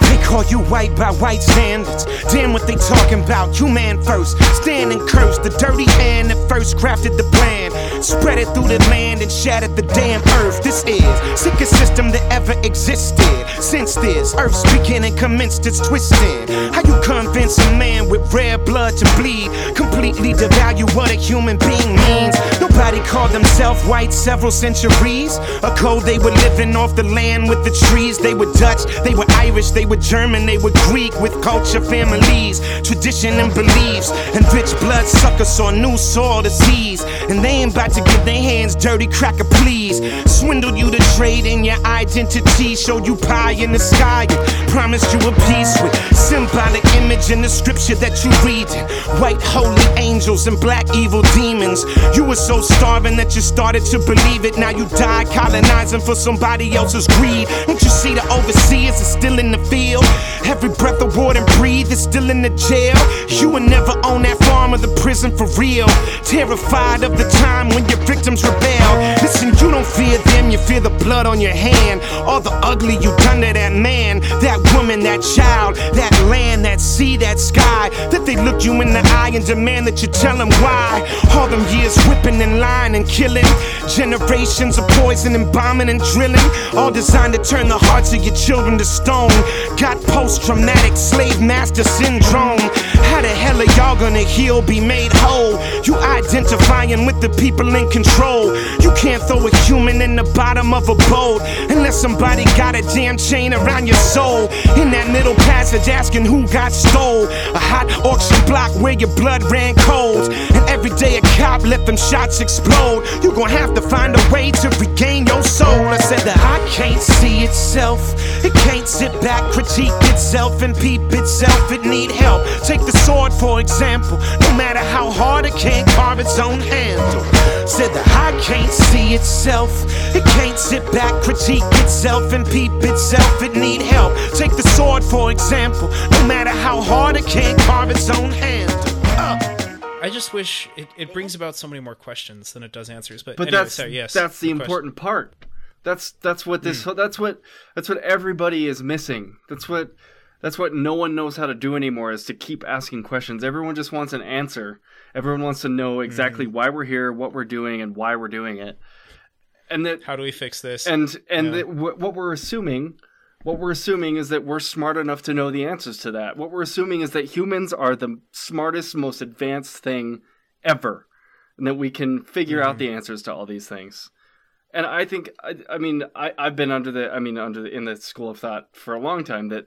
Speaker 5: They call you white by white standards. Damn what they talking about. You man first. Stand and curse the dirty hand that first crafted the plan. Spread it through the land and shattered the damn earth. This is sickest system that ever existed. Since this earth's beginning commenced its twisting. How you convince a man with rare blood to bleed? Completely devalue what a human being means. Nobody called themselves white several centuries ago. They were living off the land with the trees. They were Dutch, they were Irish, they were German, they were Greek with culture, families, tradition, and beliefs. And rich blood suckers saw new soil seize. And they ain't about to give their hands dirty, cracker, please. Swindled you to trade in your identity, showed you pie in the sky, and promised you a peace with symbolic image in the scripture that you read. White holy angels and black evil demons. You were so starving that you started to believe it. Now you die colonizing for somebody else's greed. Don't you see the overseers are still in the field? Every breath of water and breathe is still in the jail. You will never own that farm or the prison for real. Terrified of the time when your victims rebel. Listen, you don't fear them, you fear the blood on your hand. All the ugly you done to that man, that woman, that child, that land, that sea, that sky. That they look you in the eye and demand that you tell them why. All them years whipping and lying and killing. Generations of poison and bombing and drilling, all designed to turn the hearts of your children to stone. Got post traumatic slave master syndrome. How the hell are y'all gonna heal, be made whole? You identifying with the people in control. You can't throw a human in the bottom of a boat unless somebody got a damn chain around your soul. In that middle passage, asking who got stole. A hot auction block where your blood ran cold. And every day a cop let them shots explode. You gon' have to find a way to regain your soul. I said that I can't see itself. It can't sit back, critique itself, and peep itself. It need help. Take the sword for example. No matter how hard it can't carve its own handle. Said that I can't see itself. It can't sit back, critique itself, and peep itself. It need help. Take the sword for example. No matter how hard it can't carve its own handle. Uh.
Speaker 1: I just wish it, it brings about so many more questions than it does answers. But,
Speaker 2: But
Speaker 1: anyway,
Speaker 2: that's
Speaker 1: sorry, yes,
Speaker 2: that's the
Speaker 1: good question.
Speaker 2: important part. That's that's what this hmm. that's what that's what everybody is missing. That's what that's what no one knows how to do anymore is to keep asking questions. Everyone just wants an answer. Everyone wants to know exactly hmm. why we're here, what we're doing, and why we're doing it. And that
Speaker 1: How do we fix this?
Speaker 2: and and
Speaker 1: Yeah.
Speaker 2: that what we're assuming what we're assuming is that we're smart enough to know the answers to that. What we're assuming is that humans are the smartest most advanced thing ever and that we can figure out the mm-hmm. answers to all these things. And i think i, I mean I, i've been under the i mean under the, in the school of thought for a long time that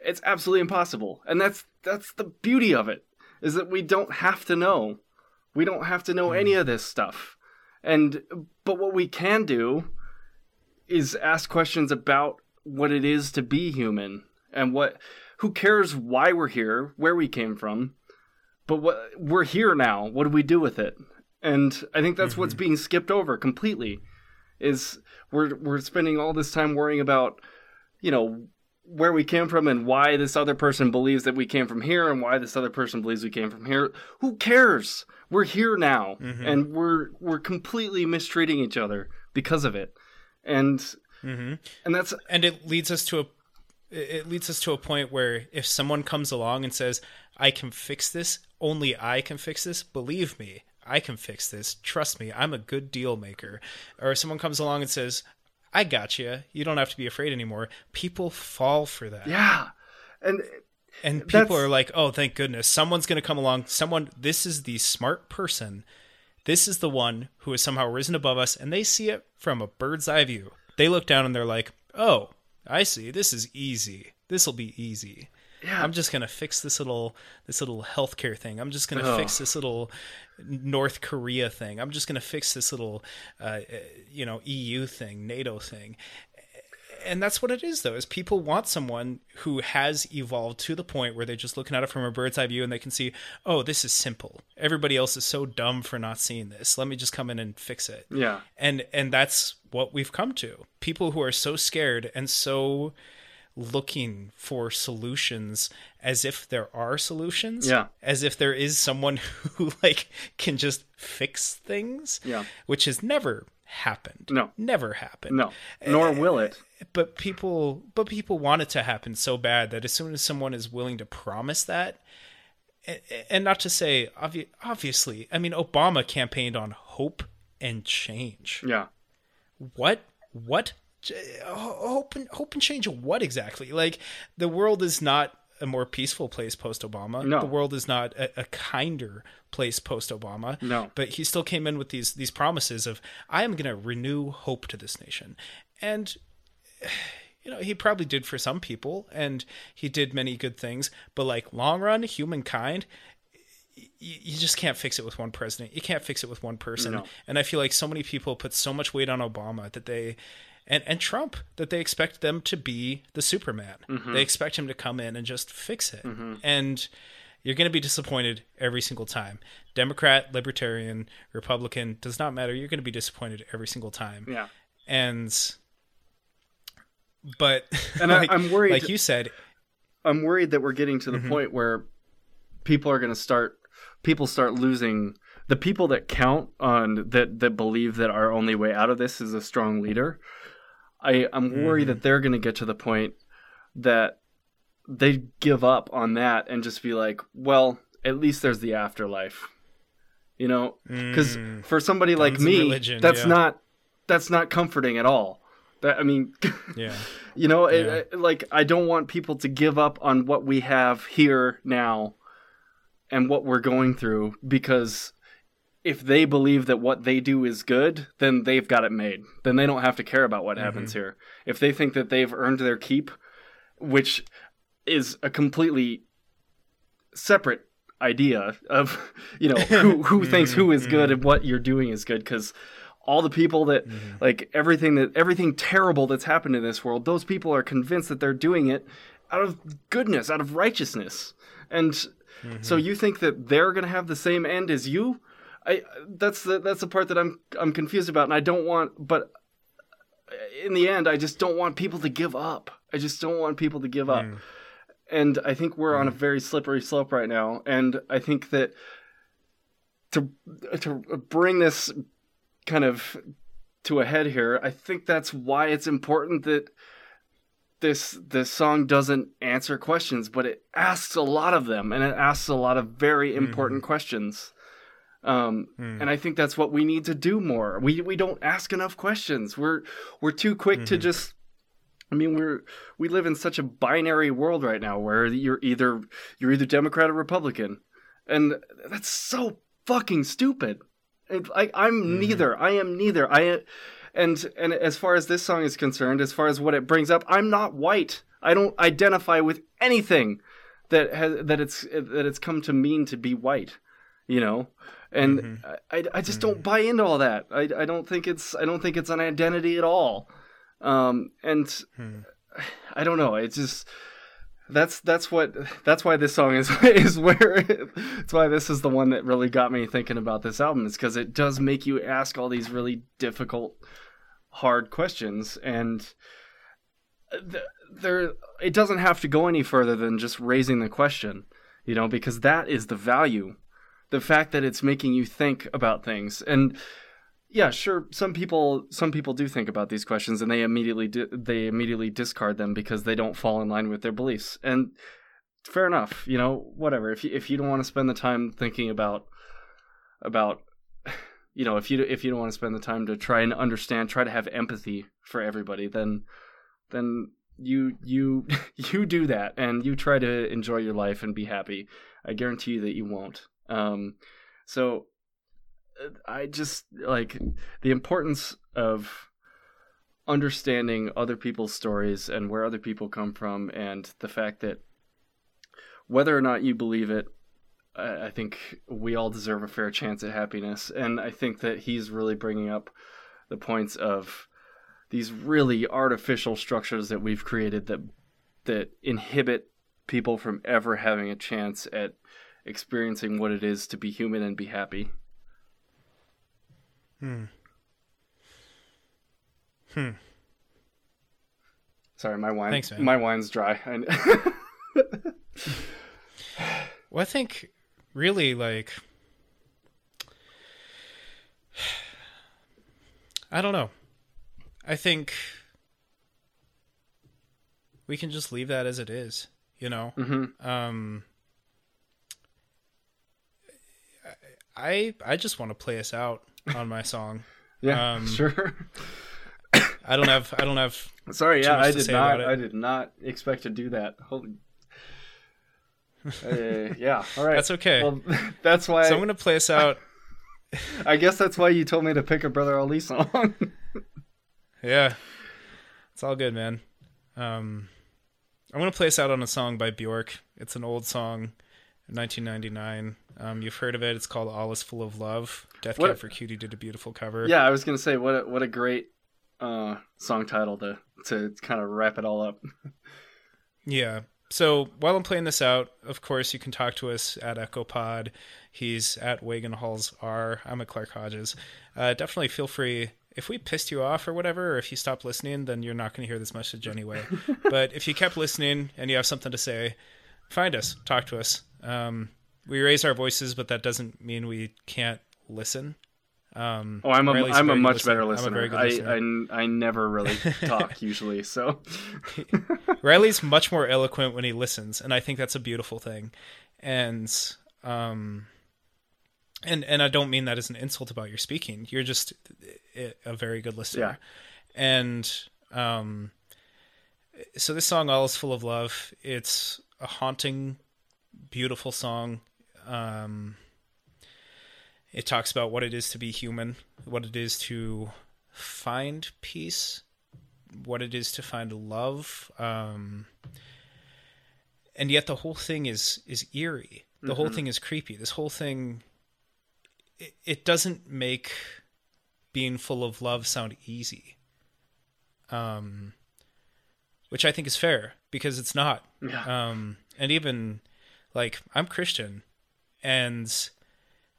Speaker 2: it's absolutely impossible. And that's that's the beauty of it is that we don't have to know. We don't have to know any mm-hmm. of this stuff. And but what we can do is ask questions about what it is to be human and what who cares why we're here where we came from but what we're here now. What do we do with it? And i think that's what's mm-hmm. being skipped over completely is we're we're spending all this time worrying about you know where we came from and why this other person believes that we came from here and why this other person believes we came from here. Who cares? We're here now. Mm-hmm. And we're we're completely mistreating each other because of it. And Mm-hmm. and that's
Speaker 1: and it leads us to a it leads us to a point where if someone comes along and says i can fix this. Only i can fix this. Believe me i can fix this. Trust me i'm a good deal maker. Or if someone comes along and says i got you you don't have to be afraid anymore. People fall for that.
Speaker 2: Yeah. And
Speaker 1: and people
Speaker 2: that's-
Speaker 1: are like oh thank goodness. Someone's going to come along. Someone this is the smart person. This is the one who has somehow risen above us and they see it from a bird's eye view they look down and they're like oh i see. This is easy. This will be easy.
Speaker 2: Yeah.
Speaker 1: I'm just going to fix this little this little healthcare thing. I'm just going to
Speaker 2: Oh.
Speaker 1: fix this little north korea thing. I'm just going to fix this little uh, uh, you know eu thing nato thing and that's what it is though is people want someone who has evolved to the point where they're just looking at it from a bird's eye view and they can see oh this is simple. Everybody else is so dumb for not seeing this. Let me just come in and fix it.
Speaker 2: Yeah.
Speaker 1: And and that's what we've come to. People who are so scared and so looking for solutions as if there are solutions
Speaker 2: Yeah.
Speaker 1: as if there is someone [laughs] who like can just fix things
Speaker 2: Yeah.
Speaker 1: which has never happened.
Speaker 2: No.
Speaker 1: never happened.
Speaker 2: No. Nor eh, will it
Speaker 1: but people but people want it to happen so bad that as soon as someone is willing to promise that and not to say obvi- obviously i mean obama campaigned on hope and change.
Speaker 2: Yeah.
Speaker 1: What what hope and hope and change what exactly? Like the world is not a more peaceful place post obama
Speaker 2: No.
Speaker 1: the world is not a, a kinder place post obama
Speaker 2: No.
Speaker 1: but he still came in with these these promises of i am going to renew hope to this nation. And [sighs] you know he probably did for some people and he did many good things but like long run humankind y- you just can't fix it with one president. You can't fix it with one person.
Speaker 2: No.
Speaker 1: and i feel like so many people put so much weight on obama that they and, and trump that they expect them to be the superman. Mm-hmm. They expect him to come in and just fix it. Mm-hmm. And you're going to be disappointed every single time. Democrat libertarian republican does not matter. You're going to be disappointed every single time.
Speaker 2: Yeah.
Speaker 1: And but [laughs]
Speaker 2: And I-
Speaker 1: like,
Speaker 2: I'm worried-
Speaker 1: like you said
Speaker 2: i'm worried that we're getting to the point where people are going to start people start losing the people that count on that that believe that our only way out of this is a strong leader i i'm worried that they're going to get to the point that they give up on that and just be like well at least there's the afterlife you know because
Speaker 1: Mm.
Speaker 2: for somebody like me
Speaker 1: religion,
Speaker 2: that's
Speaker 1: yeah.
Speaker 2: not that's not comforting at all. That I mean, [laughs]
Speaker 1: Yeah.
Speaker 2: you know, it-
Speaker 1: Yeah.
Speaker 2: it- like I don't want people to give up on what we have here now and what we're going through because if they believe that what they do is good, then they've got it made. Then they don't have to care about what mm-hmm. happens here. If they think that they've earned their keep, which is a completely separate idea of, [laughs] you know, who who [laughs] thinks who is good mm-hmm. and what you're doing is good cuz all the people that mm-hmm. like everything that everything terrible that's happened in this world, those people are convinced that they're doing it out of goodness, out of righteousness. And so mm-hmm. you think that they're going to have the same end as you? I that's the that's the part that I'm I'm confused about and I don't want but uh, in the end I just don't want people to give up. I just don't want people to give up. Mm. And I think we're on a mm. very slippery slope right now and I think that to to bring this kind of to a head here, I think that's why it's important that this this song doesn't answer questions, but it asks a lot of them, and it asks a lot of very mm-hmm. important questions. Um, mm. And I think that's what we need to do more. We we don't ask enough questions. We're we're too quick to mm-hmm. just. I mean, we're we live in such a binary world right now where you're either you're either Democrat or Republican, and that's so fucking stupid. I, I'm mm-hmm. neither. I am neither. I and and as far as this song is concerned, as far as what it brings up, I'm not white. I don't identify with anything that has that it's that it's come to mean to be white. You know, and mm-hmm. I, I just don't mm-hmm. buy into all that. I, I don't think it's I don't think it's an identity at all. Um, and hmm. I don't know. It's just that's that's what that's why this song is [laughs] is where it's why this is the one that really got me thinking about this album is because it does make you ask all these really difficult hard questions and uh, th- there it doesn't have to go any further than just raising the question you know because that is the value the fact that it's making you think about things and yeah sure. Some people some people do think about these questions and they immediately di- they immediately discard them because they don't fall in line with their beliefs. And fair enough you know whatever. If you if you don't want to spend the time thinking about about you know if you if you don't want to spend the time to try and understand try to have empathy for everybody then then you you [laughs] you do that and you try to enjoy your life and be happy. I guarantee you that you won't. Um so i just like the importance of understanding other people's stories and where other people come from and the fact that whether or not you believe it I think we all deserve a fair chance at happiness, and I think that he's really bringing up the points of these really artificial structures that we've created that that inhibit people from ever having a chance at experiencing what it is to be human and be happy.
Speaker 1: Hmm. Hmm.
Speaker 2: Sorry, my wine.
Speaker 1: Thanks, man.
Speaker 2: My wine's dry. I- [laughs]
Speaker 1: Well, I think really like I don't know. I think we can just leave that as it is, you know.
Speaker 2: Mhm.
Speaker 1: Um I I just want to play us out on my song.
Speaker 2: yeah,
Speaker 1: Um,
Speaker 2: sure.
Speaker 1: I don't have I don't have
Speaker 2: Sorry, yeah, I did not. I did not expect to do that. Holy. Uh, yeah. All right.
Speaker 1: That's okay.
Speaker 2: Well, [laughs] that's why.
Speaker 1: so I'm going to play us out. [laughs]
Speaker 2: I guess that's why you told me to pick a Brother Ali song. [laughs]
Speaker 1: Yeah. It's all good, man. Um I'm going to play us out on a song by Bjork. It's an old song, 1999. Um, you've heard of it. It's called All Is Full of Love. Death
Speaker 2: What-
Speaker 1: Cab for Cutie did a beautiful cover.
Speaker 2: yeah, I was gonna say what a, what a great uh, song title to to kind of wrap it all up. [laughs]
Speaker 1: Yeah. So while I'm playing this out, of course, you can talk to us at EchoPod. He's at Wagon Halls R. I'm at Clark Hodges. Uh, definitely feel free. If we pissed you off or whatever, or if you stopped listening, then you're not going to hear this message [laughs] anyway. but if you kept listening and you have something to say, find us, talk to us. Um, we raise our voices, but that doesn't mean we can't listen. Um,
Speaker 2: Oh, I'm a I'm a much
Speaker 1: listener.
Speaker 2: better listener.
Speaker 1: good
Speaker 2: I,
Speaker 1: listener.
Speaker 2: I I never really [laughs] talk usually, so [laughs]
Speaker 1: Riley's much more eloquent when he listens, and I think that's a beautiful thing. And um, and and I don't mean that as an insult about your speaking. You're just a, a very good listener. yeah. And um so this song all is full of love. It's a haunting beautiful song. Um it talks about what it is to be human, what it is to find peace, what it is to find love. Um and yet the whole thing is is eerie. The whole thing is creepy. This whole thing it, it doesn't make being full of love sound easy. Um which I think is fair because it's not.
Speaker 2: Yeah.
Speaker 1: Um and even like I'm Christian and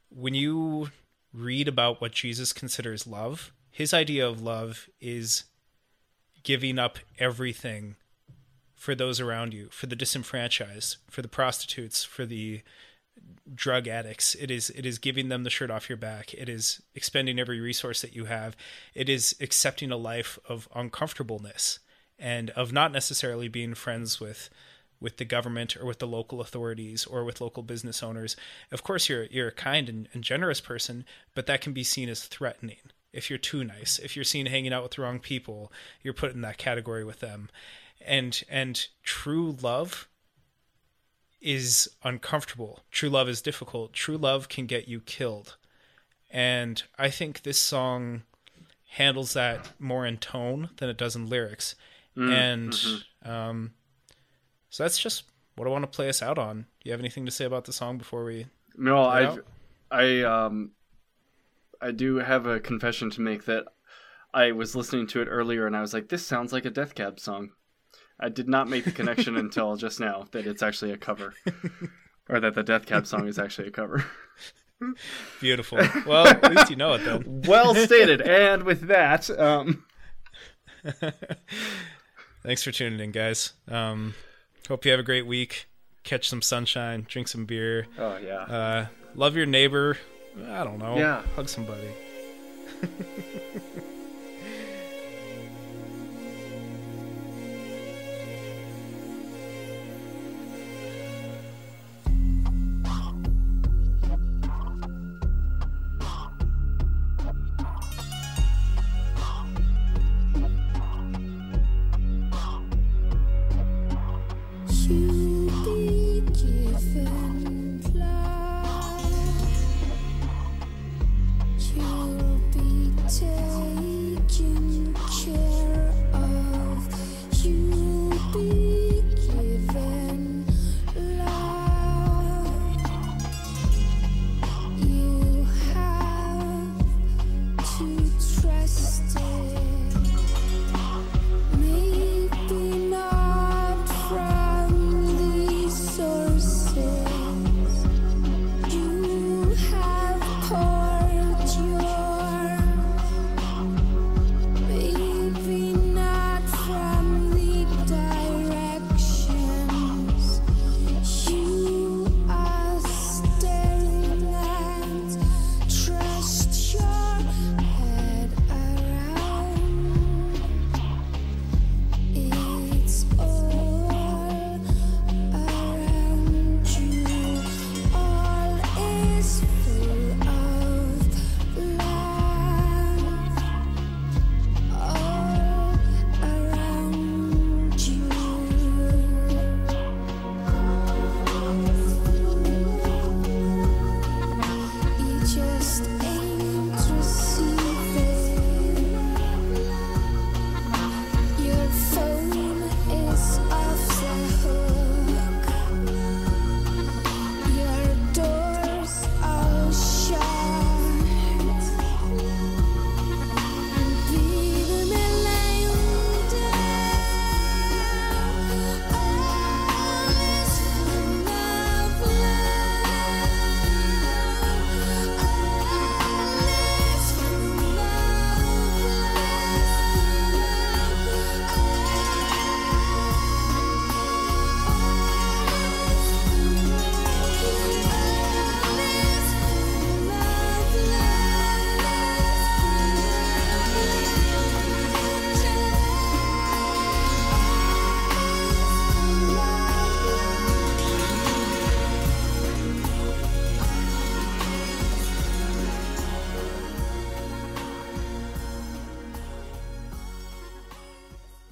Speaker 1: when you read about what Jesus considers love, his idea of love is giving up everything for those around you, for the disenfranchised, for the prostitutes, for the drug addicts. It is it is giving them the shirt off your back. It is expending every resource that you have. It is accepting a life of uncomfortableness and of not necessarily being friends with with the government or with the local authorities or with local business owners. Of course you're you're a kind and, and generous person, but that can be seen as threatening. If you're too nice, if you're seen hanging out with the wrong people, you're put in that category with them. And and true love is uncomfortable. True love is difficult. True love can get you killed. And I think this song handles that more in tone than it does in lyrics. and um, so that's just what I want to play us out on. Do you have anything to say about the song before we?
Speaker 2: No, I, I, um, I do have a confession to make that I was listening to it earlier and I was like, this sounds like a Death Cab song. I did not make the connection [laughs] until just now that it's actually a cover, or that the Death Cab song is actually a cover. [laughs]
Speaker 1: Beautiful. Well, at least you know it then. [laughs]
Speaker 2: well stated. And with that, um,
Speaker 1: Thanks for tuning in, guys. Um, hope you have a great week. Catch some sunshine, drink some beer,
Speaker 2: oh yeah,
Speaker 1: uh, love your neighbor. I don't know.
Speaker 2: Yeah.
Speaker 1: Hug somebody. [laughs]